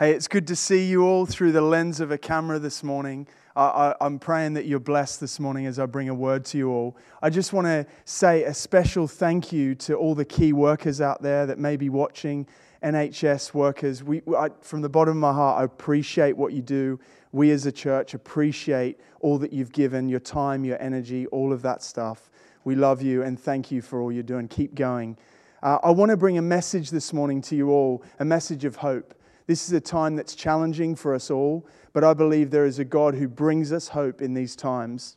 Hey, it's good to see you all through the lens of a camera this morning. I, am praying that you're blessed this morning as I bring a word to you all. I just want to say a special thank you to all the key workers out there that may be watching, NHS workers. We, I, from the bottom of my heart, I appreciate what you do. We as a church appreciate all that you've given your time, your energy, all of that stuff. We love you and thank you for all you're doing. Keep going. Uh, I want to bring a message this morning to you all a message of hope. This is a time that's challenging for us all, but I believe there is a God who brings us hope in these times.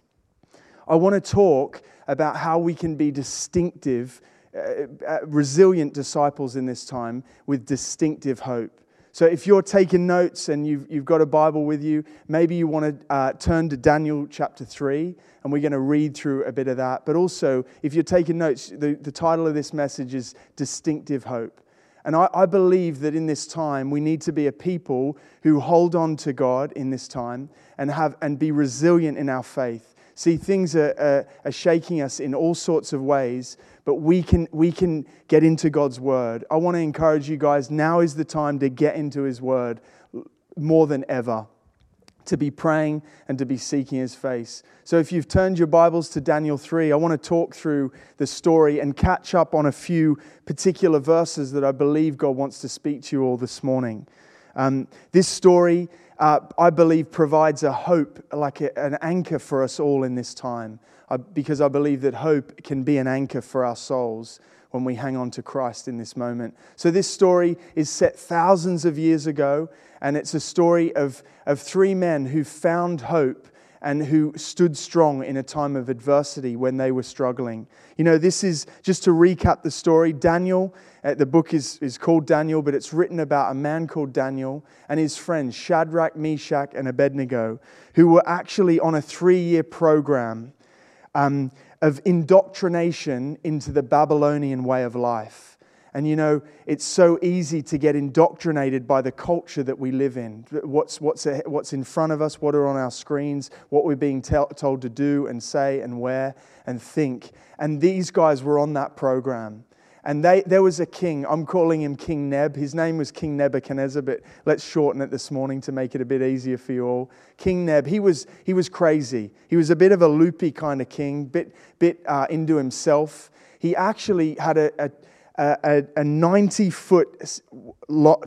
I want to talk about how we can be distinctive, uh, uh, resilient disciples in this time with distinctive hope. So, if you're taking notes and you've, you've got a Bible with you, maybe you want to uh, turn to Daniel chapter 3, and we're going to read through a bit of that. But also, if you're taking notes, the, the title of this message is Distinctive Hope. And I, I, believe that in this time, we need to be a people who hold on to God in this time and, have, and be resilient in our faith. See, things are, are, are shaking us in all sorts of ways, but we can, we can get into God's word. I want to encourage you guys now is the time to get into His word more than ever to be praying and to be seeking his face. So, if you've turned your Bibles to Daniel 3, I want to talk through the story and catch up on a few particular verses that I believe God wants to speak to you all this morning. Um, this story, uh, I believe, provides a hope, like a, an anchor for us all in this time, uh, because I believe that hope can be an anchor for our souls when we hang on to Christ in this moment. So, this story is set thousands of years ago, and it's a story of, of three men who found hope and who stood strong in a time of adversity when they were struggling. You know, this is just to recap the story Daniel, uh, the book is, is called Daniel, but it's written about a man called Daniel and his friends, Shadrach, Meshach, and Abednego, who were actually on a three year program. Um, of indoctrination into the Babylonian way of life. And you know, it's so easy to get indoctrinated by the culture that we live in. What's, what's, what's in front of us, what are on our screens, what we're being tell, told to do and say and wear and think. And these guys were on that program. And they, there was a king. I'm calling him King Neb. His name was King Nebuchadnezzar, but let's shorten it this morning to make it a bit easier for you all. King Neb, he was, he was crazy. He was a bit of a loopy kind of king, bit, bit uh, into himself. He actually had a, a a, a, 90 foot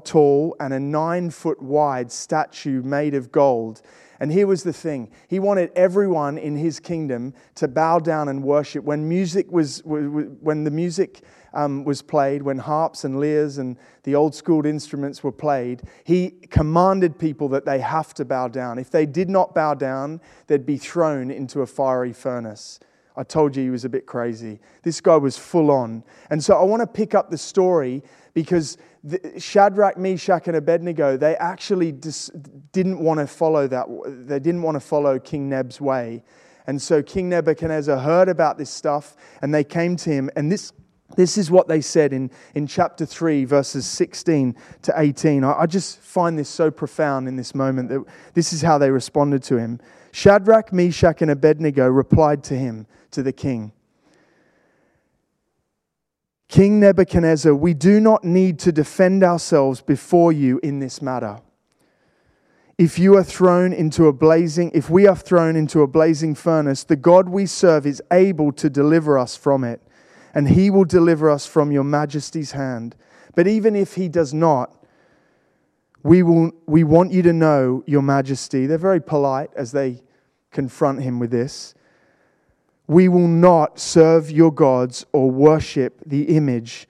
tall and a 9 foot wide statue made of gold. And here was the thing he wanted everyone in his kingdom to bow down and worship. When music was, when the music um, was played, when harps and lyres and the old schooled instruments were played, he commanded people that they have to bow down. If they did not bow down, they'd be thrown into a fiery furnace. I told you he was a bit crazy. This guy was full on. And so I want to pick up the story because Shadrach, Meshach, and Abednego, they actually dis, didn't want to follow that. They didn't want to follow King Neb's way. And so King Nebuchadnezzar heard about this stuff and they came to him. And this, this is what they said in, in chapter 3, verses 16 to 18. I, I just find this so profound in this moment that this is how they responded to him. Shadrach, Meshach, and Abednego replied to him, to the king. King Nebuchadnezzar, we do not need to defend ourselves before you in this matter. If you are thrown into a blazing, if we are thrown into a blazing furnace, the God we serve is able to deliver us from it and he will deliver us from your majesty's hand. But even if he does not, we, will, we want you to know, your majesty. They're very polite as they confront him with this. We will not serve your gods or worship the image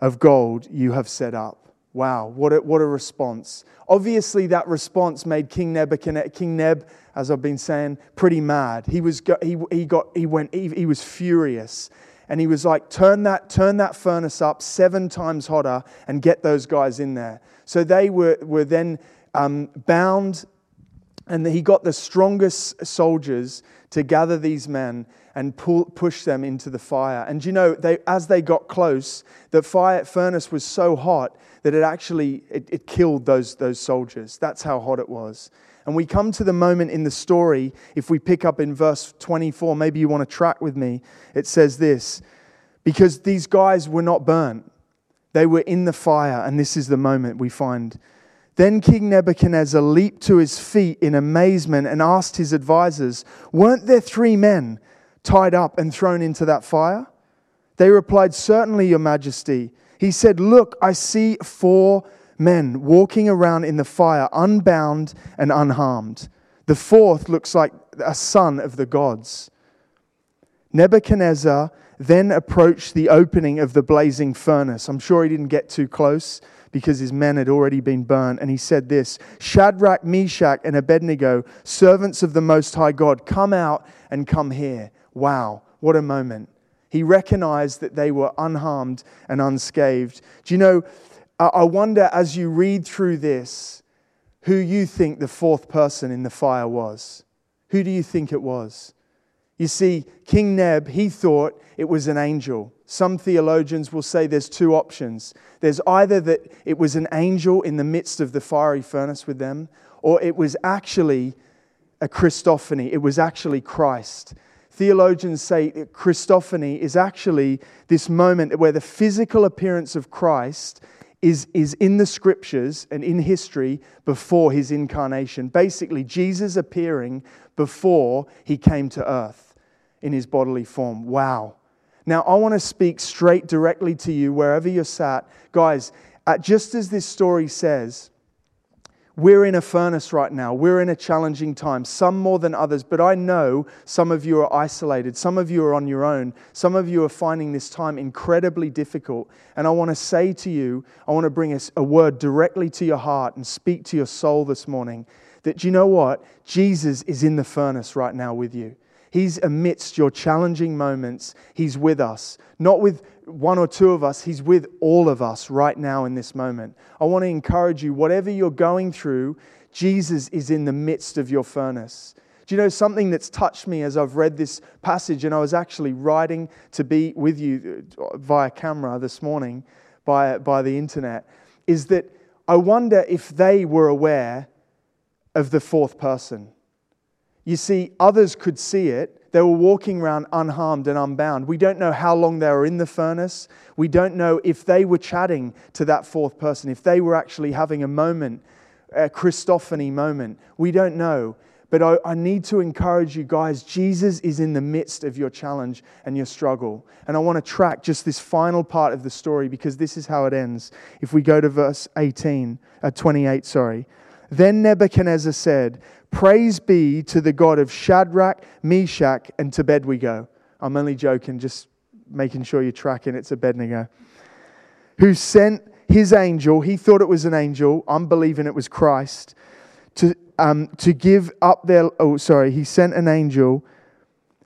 of gold you have set up. Wow, what a, what a response. Obviously, that response made King Nebuchadnezzar, King Neb, as I've been saying, pretty mad. He, was, he, he, got, he, went, he, he was furious and he was like, turn that, turn that furnace up seven times hotter and get those guys in there. So they were, were then um, bound And he got the strongest soldiers to gather these men and pull, push them into the fire. And you know, they, as they got close, the fire furnace was so hot that it actually it, it killed those, those soldiers. That's how hot it was. And we come to the moment in the story, if we pick up in verse 24, maybe you want to track with me. It says this because these guys were not burnt, they were in the fire. And this is the moment we find. Then King Nebuchadnezzar leaped to his feet in amazement and asked his advisors, Weren't there three men tied up and thrown into that fire? They replied, Certainly, Your Majesty. He said, Look, I see four men walking around in the fire, unbound and unharmed. The fourth looks like a son of the gods. Nebuchadnezzar then approached the opening of the blazing furnace. I'm sure he didn't get too close because his men had already been burnt. And he said this Shadrach, Meshach, and Abednego, servants of the Most High God, come out and come here. Wow, what a moment. He recognized that they were unharmed and unscathed. Do you know, I wonder as you read through this who you think the fourth person in the fire was. Who do you think it was? You see, King Neb, he thought it was an angel. Some theologians will say there's two options. There's either that it was an angel in the midst of the fiery furnace with them, or it was actually a Christophany. It was actually Christ theologians say Christophany is actually this moment where the physical appearance of Christ is, is in the scriptures and in history before his incarnation. Basically, Jesus appearing before he came to earth in his bodily form. Wow. Now, I want to speak straight directly to you wherever you're sat. Guys, just as this story says, we're in a furnace right now. We're in a challenging time, some more than others, but I know some of you are isolated. Some of you are on your own. Some of you are finding this time incredibly difficult. And I want to say to you, I want to bring a, a word directly to your heart and speak to your soul this morning that you know what? Jesus is in the furnace right now with you. He's amidst your challenging moments. He's with us. Not with one or two of us, He's with all of us right now in this moment. I want to encourage you, whatever you're going through, Jesus is in the midst of your furnace. Do you know something that's touched me as I've read this passage? And I was actually writing to be with you uh, via camera this morning, by, by the internet, is that I wonder if they were aware of the fourth person. You see, others could see it, they were walking around unharmed and unbound. We don't know how long they were in the furnace. We don't know if they were chatting to that fourth person, if they were actually having a moment, a Christophany moment. We don't know. But I, I, need to encourage you guys Jesus is in the midst of your challenge and your struggle. And I want to track just this final part of the story because this is how it ends. If we go to verse 18, uh, 28, sorry. Then Nebuchadnezzar said, Praise be to the God of Shadrach, Meshach, and to bed we go. I'm only joking, just making sure you're tracking. It's Abednego. Who sent his angel, he thought it was an angel, I'm believing it was Christ, to, um, to give up their. Oh, sorry, he sent an angel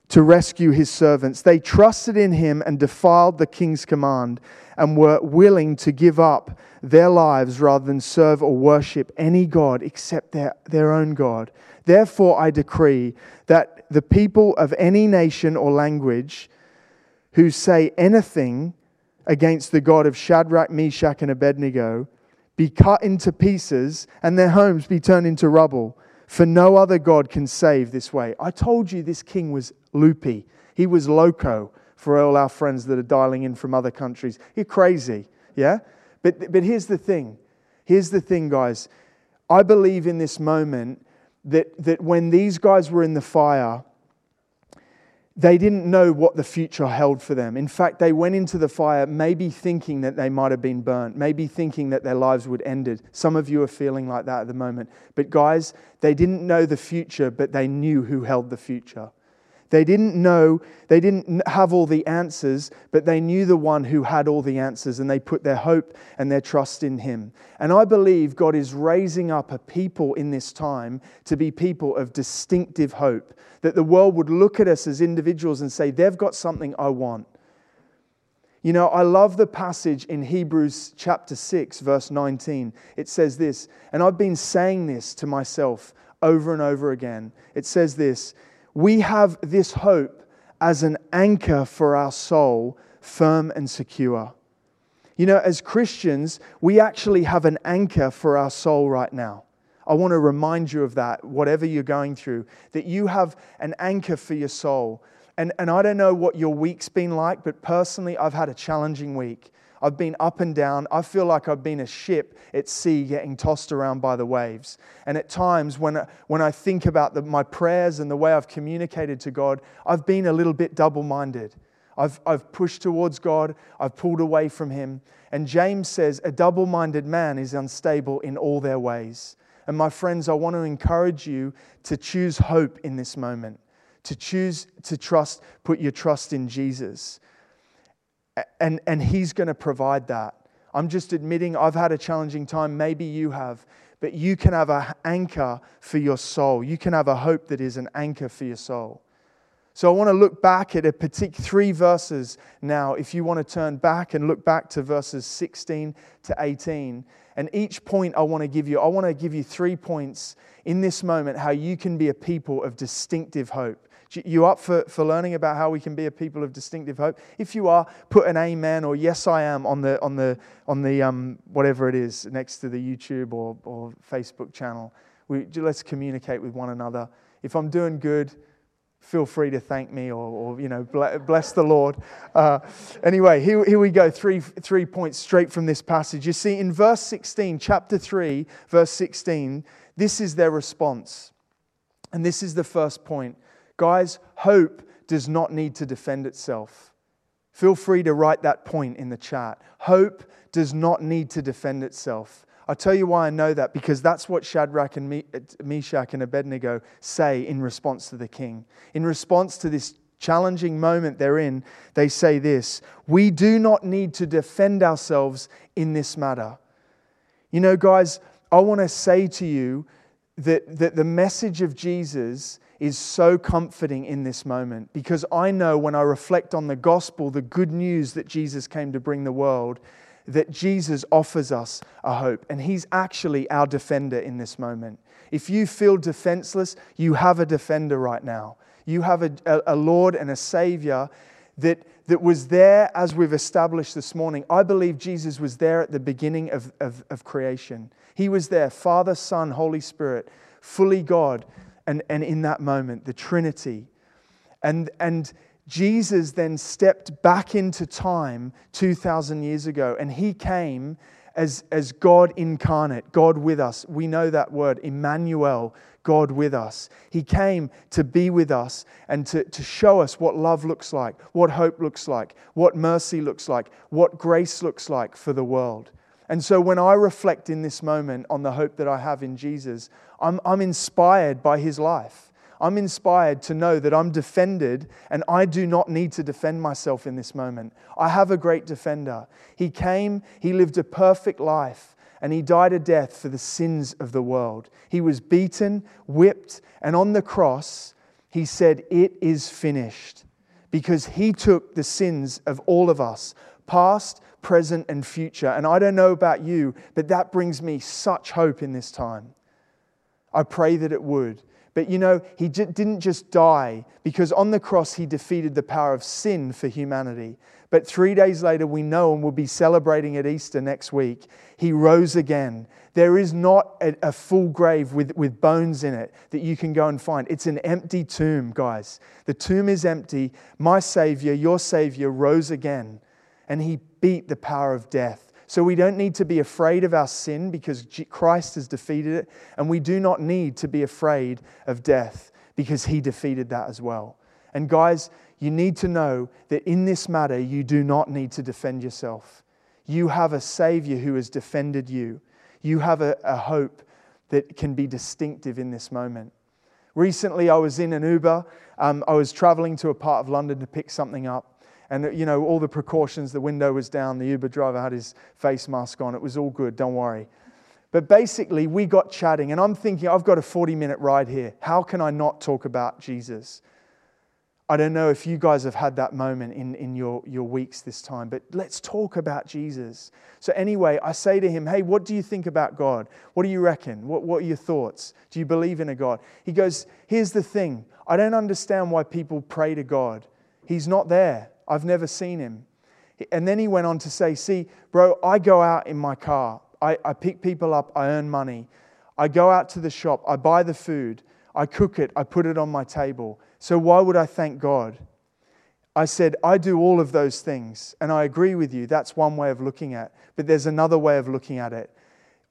to rescue his servants. They trusted in him and defiled the king's command and were willing to give up their lives rather than serve or worship any God except their, their own God. Therefore, I decree that the people of any nation or language who say anything against the God of Shadrach, Meshach, and Abednego be cut into pieces and their homes be turned into rubble. For no other God can save this way. I told you this king was loopy, he was loco for all our friends that are dialing in from other countries. You're crazy, yeah? But, but here's the thing. Here's the thing, guys. I believe in this moment that, that when these guys were in the fire, they didn't know what the future held for them. In fact, they went into the fire maybe thinking that they might have been burnt, maybe thinking that their lives would ended. Some of you are feeling like that at the moment. But guys, they didn't know the future, but they knew who held the future. They didn't know, they didn't have all the answers, but they knew the one who had all the answers and they put their hope and their trust in him. And I believe God is raising up a people in this time to be people of distinctive hope, that the world would look at us as individuals and say, they've got something I want. You know, I love the passage in Hebrews chapter 6, verse 19. It says this, and I've been saying this to myself over and over again. It says this We have this hope as an anchor for our soul, firm and secure. You know, as Christians, we actually have an anchor for our soul right now. I want to remind you of that, whatever you're going through, that you have an anchor for your soul. And, and I don't know what your week's been like, but personally, I've had a challenging week. I've been up and down. I feel like I've been a ship at sea getting tossed around by the waves. And at times, when, when I think about the, my prayers and the way I've communicated to God, I've been a little bit double minded. I've, I've pushed towards God, I've pulled away from Him. And James says, A double minded man is unstable in all their ways. And my friends, I want to encourage you to choose hope in this moment, to choose to trust, put your trust in Jesus. And, and He's going to provide that. I'm just admitting I've had a challenging time. Maybe you have. But you can have an anchor for your soul. You can have a hope that is an anchor for your soul. So I want to look back at a particular three verses now. If you want to turn back and look back to verses 16 to 18, and each point I want to give you, I want to give you three points in this moment how you can be a people of distinctive hope. You up for, for learning about how we can be a people of distinctive hope? If you are, put an amen or yes I am on the on the on the um, whatever it is next to the YouTube or, or Facebook channel. We, let's communicate with one another. If I'm doing good, feel free to thank me or, or you know, bless the Lord. Uh, anyway, here, here we go. Three, three points straight from this passage. You see, in verse 16, chapter 3, verse 16, this is their response. And this is the first point. Guys, hope does not need to defend itself. Feel free to write that point in the chat. Hope does not need to defend itself. I'll tell you why I know that, because that's what Shadrach and Meshach and Abednego say in response to the king. In response to this challenging moment they're in, they say this We do not need to defend ourselves in this matter. You know, guys, I want to say to you that, that the message of Jesus is so comforting in this moment because I know when I reflect on the gospel, the good news that Jesus came to bring the world, that Jesus offers us a hope, and He's actually our defender in this moment. If you feel defenseless, you have a defender right now. You have a, a, Lord and a Savior that, that was there as we've established this morning. I believe Jesus was there at the beginning of, of, of creation. He was there, Father, Son, Holy Spirit, fully God, and, and in that moment, the Trinity. And, and Jesus then stepped back into time 2,000 years ago, and he came as, as God incarnate, God with us. We know that word, Emmanuel, God with us. He came to be with us and to, to show us what love looks like, what hope looks like, what mercy looks like, what grace looks like for the world. And so when I reflect in this moment on the hope that I have in Jesus, I'm, I'm inspired by his life. I'm inspired to know that I'm defended and I do not need to defend myself in this moment. I have a great defender. He came, he lived a perfect life, and he died a death for the sins of the world. He was beaten, whipped, and on the cross, he said, It is finished. Because he took the sins of all of us, past, present, and future. And I don't know about you, but that brings me such hope in this time. I pray that it would. But you know, he didn't just die because on the cross he defeated the power of sin for humanity. But three days later, we know, and we'll be celebrating at Easter next week, he rose again. There is not a, a, full grave with, with bones in it that you can go and find. It's an empty tomb, guys. The tomb is empty. My Savior, your Savior, rose again, and he beat the power of death. So we don't need to be afraid of our sin because Christ has defeated it. And we do not need to be afraid of death because he defeated that as well. And guys, you need to know that in this matter, you do not need to defend yourself. You have a Savior who has defended you. You have a, a hope that can be distinctive in this moment. Recently, I was in an Uber. Um, I was traveling to a part of London to pick something up. And, you know, all the precautions, the window was down, the Uber driver had his face mask on. It was all good, don't worry. But basically, we got chatting, and I'm thinking, I've got a 40 minute ride here. How can I not talk about Jesus? I don't know if you guys have had that moment in, in your, your weeks this time, but let's talk about Jesus. So, anyway, I say to him, Hey, what do you think about God? What do you reckon? What, what are your thoughts? Do you believe in a God? He goes, Here's the thing I don't understand why people pray to God. He's not there, I've never seen him. And then he went on to say, See, bro, I go out in my car, I, I pick people up, I earn money, I go out to the shop, I buy the food, I cook it, I put it on my table. So why would I thank God? I said, I do all of those things. And I agree with you. That's one way of looking at it. But there's another way of looking at it.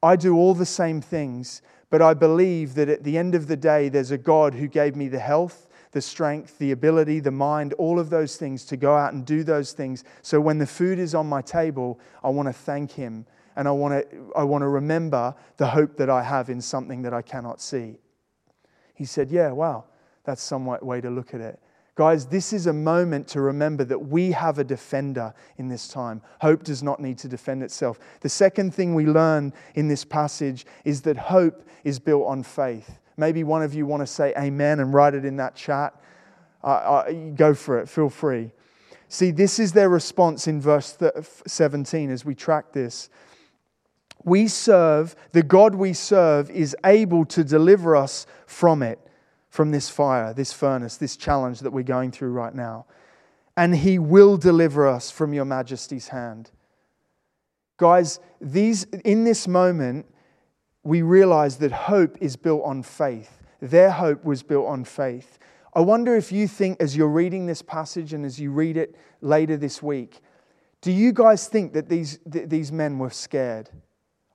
I do all the same things, but I believe that at the end of the day, there's a God who gave me the health, the strength, the ability, the mind, all of those things to go out and do those things. So when the food is on my table, I want to thank Him. And I want to, I want to remember the hope that I have in something that I cannot see. He said, Yeah, wow. That's some way to look at it. Guys, this is a moment to remember that we have a defender in this time. Hope does not need to defend itself. The second thing we learn in this passage is that hope is built on faith. Maybe one of you want to say amen and write it in that chat. Uh, uh, go for it, feel free. See, this is their response in verse 17 as we track this. We serve, the God we serve is able to deliver us from it from this fire, this furnace, this challenge that we're going through right now. And he will deliver us from your majesty's hand. Guys, these, in this moment, we realize that hope is built on faith. Their hope was built on faith. I wonder if you think, as you're reading this passage and as you read it later this week, do you guys think that these, th- these men were scared?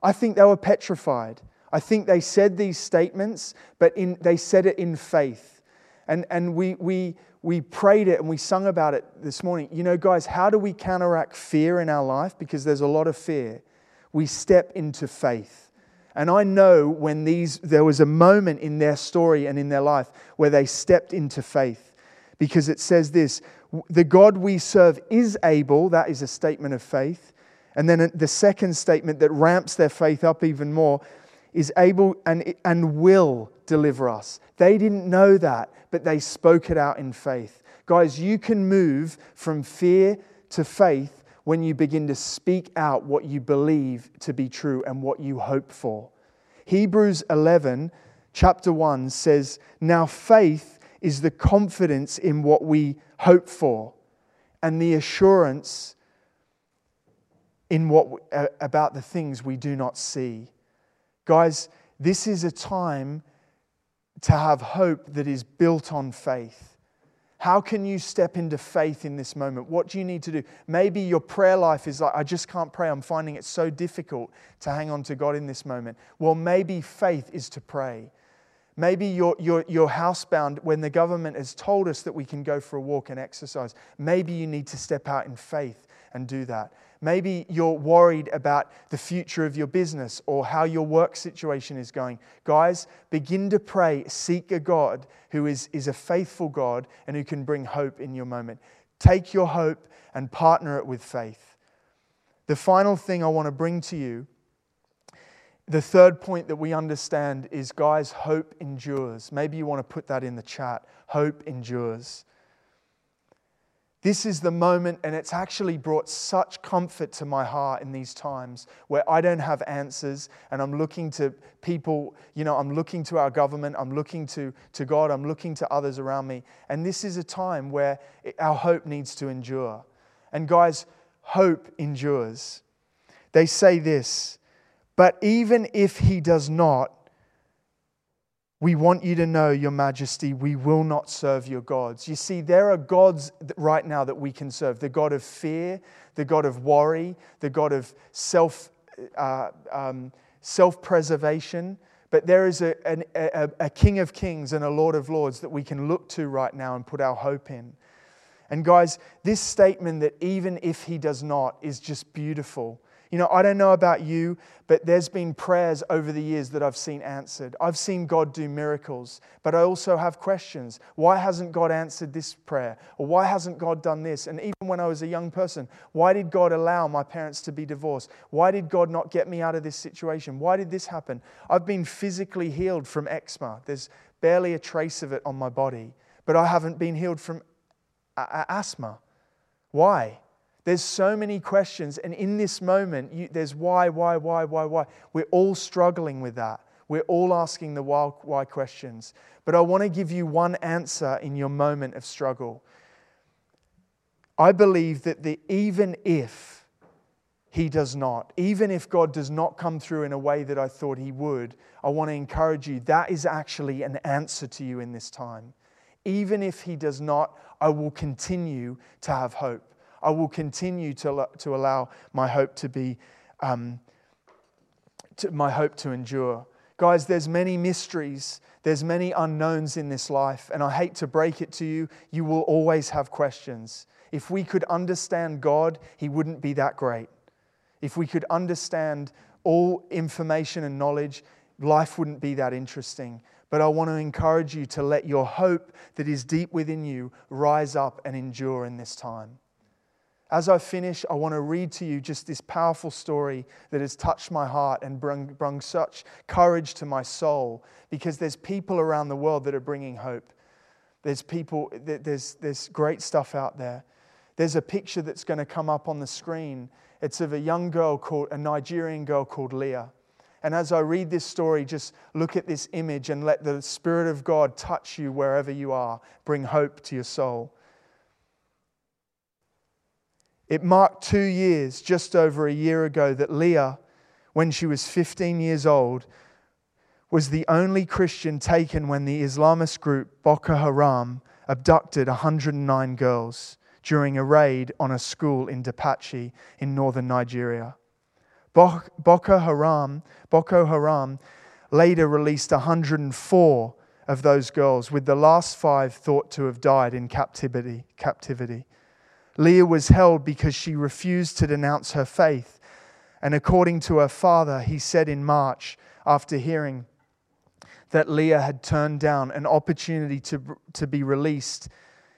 I think they were petrified. I think they said these statements, but in, they said it in faith. And, and we, we, we prayed it and we sung about it this morning. You know, guys, how do we counteract fear in our life? Because there's a lot of fear. We step into faith. And I know when these, there was a moment in their story and in their life where they stepped into faith. Because it says this the God we serve is able, that is a statement of faith. And then uh, the second statement that ramps their faith up even more is able and, and will deliver us. They didn't know that, but they spoke it out in faith. Guys, you can move from fear to faith when you begin to speak out what you believe to be true and what you hope for. Hebrews 11, chapter 1 says, Now faith is the confidence in what we hope for and the assurance in what, uh, about the things we do not see. Guys, this is a time to have hope that is built on faith. How can you step into faith in this moment? What do you need to do? Maybe your prayer life is like, I just can't pray. I'm finding it so difficult to hang on to God in this moment. Well, maybe faith is to pray. Maybe you're, you're, you're housebound when the government has told us that we can go for a walk and exercise. Maybe you need to step out in faith and do that. Maybe you're worried about the future of your business or how your work situation is going. Guys, begin to pray. Seek a God who is, is a faithful God and who can bring hope in your moment. Take your hope and partner it with faith. The final thing I want to bring to you, the third point that we understand is, guys, hope endures. Maybe you want to put that in the chat. Hope endures. This is the moment, and it's actually brought such comfort to my heart in these times where I don't have answers and I'm looking to people, you know, I'm looking to our government, I'm looking to, to God, I'm looking to others around me. And this is a time where our hope needs to endure. And guys, hope endures. They say this, but even if He does not, we want you to know, Your Majesty, we will not serve your gods. You see, there are gods right now that we can serve the God of fear, the God of worry, the God of self, uh, um, self preservation. But there is a, a, a King of Kings and a Lord of Lords that we can look to right now and put our hope in. And guys, this statement that even if he does not is just beautiful. You know, I don't know about you, but there's been prayers over the years that I've seen answered. I've seen God do miracles, but I also have questions. Why hasn't God answered this prayer? Or why hasn't God done this? And even when I was a young person, why did God allow my parents to be divorced? Why did God not get me out of this situation? Why did this happen? I've been physically healed from eczema. There's barely a trace of it on my body, but I haven't been healed from asthma? Why? There's so many questions. And in this moment, you, there's why, why, why, why, why. We're all struggling with that. We're all asking the why, why questions. But I want to give you one answer in your moment of struggle. I believe that the even if he does not, even if God does not come through in a way that I thought he would, I want to encourage you that is actually an answer to you in this time. Even if he does not, I will continue to have hope. I will continue to, to allow my hope to be, um, to, my hope to endure. Guys, there's many mysteries, there's many unknowns in this life, and I hate to break it to you, you will always have questions. If we could understand God, He wouldn't be that great. If we could understand all information and knowledge, life wouldn't be that interesting. But I want to encourage you to let your hope that is deep within you rise up and endure in this time. As I finish, I want to read to you just this powerful story that has touched my heart and brought such courage to my soul because there's people around the world that are bringing hope. There's people, there's, there's great stuff out there. There's a picture that's going to come up on the screen. It's of a young girl called, a Nigerian girl called Leah. And as I read this story, just look at this image and let the Spirit of God touch you wherever you are, bring hope to your soul. It marked two years, just over a year ago, that Leah, when she was 15 years old, was the only Christian taken when the Islamist group Boko Haram abducted 109 girls during a raid on a school in Dapachi in northern Nigeria. Boko Haram, Boko Haram later released 104 of those girls, with the last five thought to have died in captivity. captivity. Leah was held because she refused to denounce her faith. And according to her father, he said in March, after hearing that Leah had turned down an opportunity to, to be released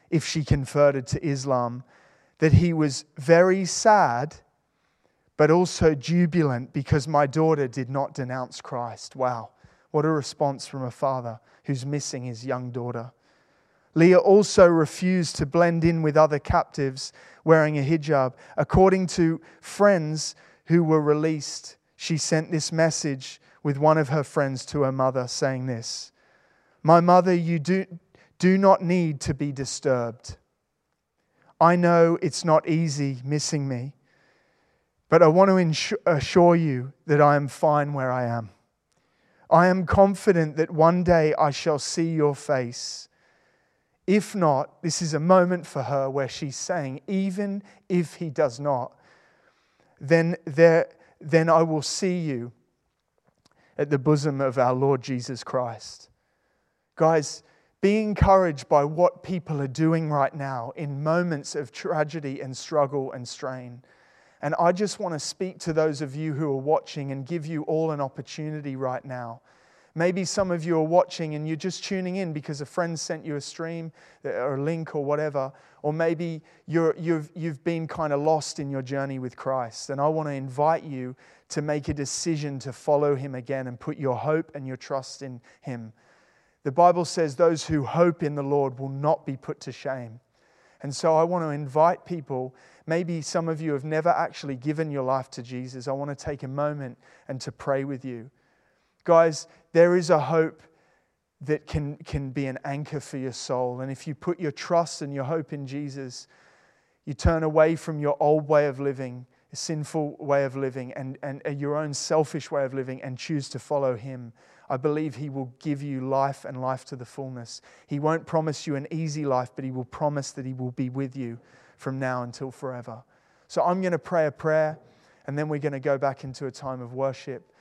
if she converted to Islam, that he was very sad, but also jubilant because my daughter did not denounce Christ. Wow, what a response from a father who's missing his young daughter. Leah also refused to blend in with other captives wearing a hijab. According to friends who were released, she sent this message with one of her friends to her mother, saying this My mother, you do, do not need to be disturbed. I know it's not easy missing me, but I want to assure you that I am fine where I am. I am confident that one day I shall see your face if not, this is a moment for her where she's saying, even if he does not, then, there, then I will see you at the bosom of our Lord Jesus Christ. Guys, be encouraged by what people are doing right now in moments of tragedy and struggle and strain. And I just want to speak to those of you who are watching and give you all an opportunity right now Maybe some of you are watching and you're just tuning in because a friend sent you a stream uh, or a link or whatever. Or maybe you're, you've, you've been kind of lost in your journey with Christ. And I want to invite you to make a decision to follow Him again and put your hope and your trust in Him. The Bible says those who hope in the Lord will not be put to shame. And so I want to invite people. Maybe some of you have never actually given your life to Jesus. I want to take a moment and to pray with you. Guys, there is a hope that can, can be an anchor for your soul. And if you put your trust and your hope in Jesus, you turn away from your old way of living, a sinful way of living, and, and your own selfish way of living, and choose to follow Him. I believe He will give you life and life to the fullness. He won't promise you an easy life, but He will promise that He will be with you from now until forever. So I'm going to pray a prayer, and then we're going to go back into a time of worship.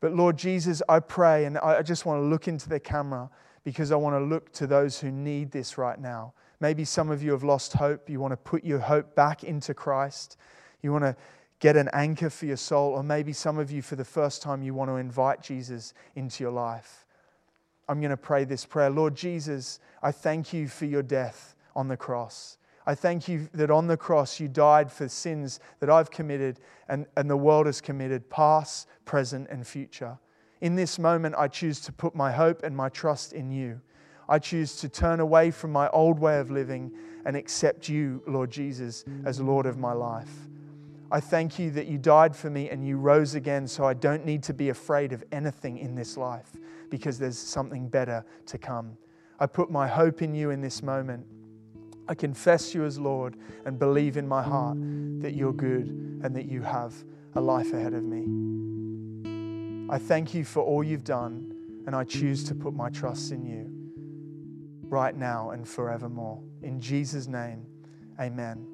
But Lord Jesus, I pray, and I just want to look into the camera because I want to look to those who need this right now. Maybe some of you have lost hope. You want to put your hope back into Christ. You want to get an anchor for your soul. Or maybe some of you, for the first time, you want to invite Jesus into your life. I'm going to pray this prayer. Lord Jesus, I thank you for your death on the cross. I thank you that on the cross you died for sins that I've committed and, and the world has committed, past, present, and future. In this moment, I choose to put my hope and my trust in you. I choose to turn away from my old way of living and accept you, Lord Jesus, as Lord of my life. I thank you that you died for me and you rose again so I don't need to be afraid of anything in this life because there's something better to come. I put my hope in you in this moment. I confess you as Lord and believe in my heart that you're good and that you have a life ahead of me. I thank you for all you've done and I choose to put my trust in you right now and forevermore. In Jesus' name, amen.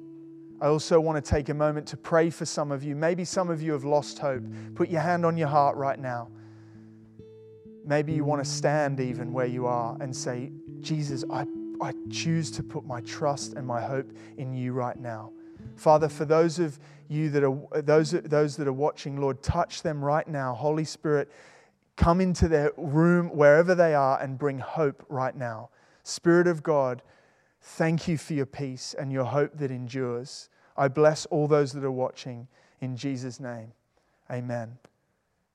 I also want to take a moment to pray for some of you. Maybe some of you have lost hope. Put your hand on your heart right now. Maybe you want to stand even where you are and say, Jesus, I, I choose to put my trust and my hope in you right now. Father, for those of you that are those, those that are watching, Lord, touch them right now. Holy Spirit, come into their room wherever they are and bring hope right now. Spirit of God, thank you for your peace and your hope that endures. I bless all those that are watching in Jesus' name. Amen.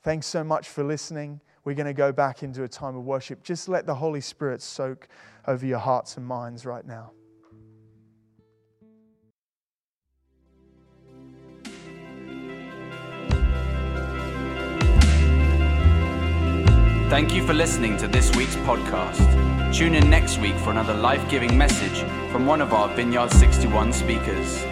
Thanks so much for listening. We're going to go back into a time of worship. Just let the Holy Spirit soak over your hearts and minds right now. Thank you for listening to this week's podcast. Tune in next week for another life giving message from one of our Vineyard 61 speakers.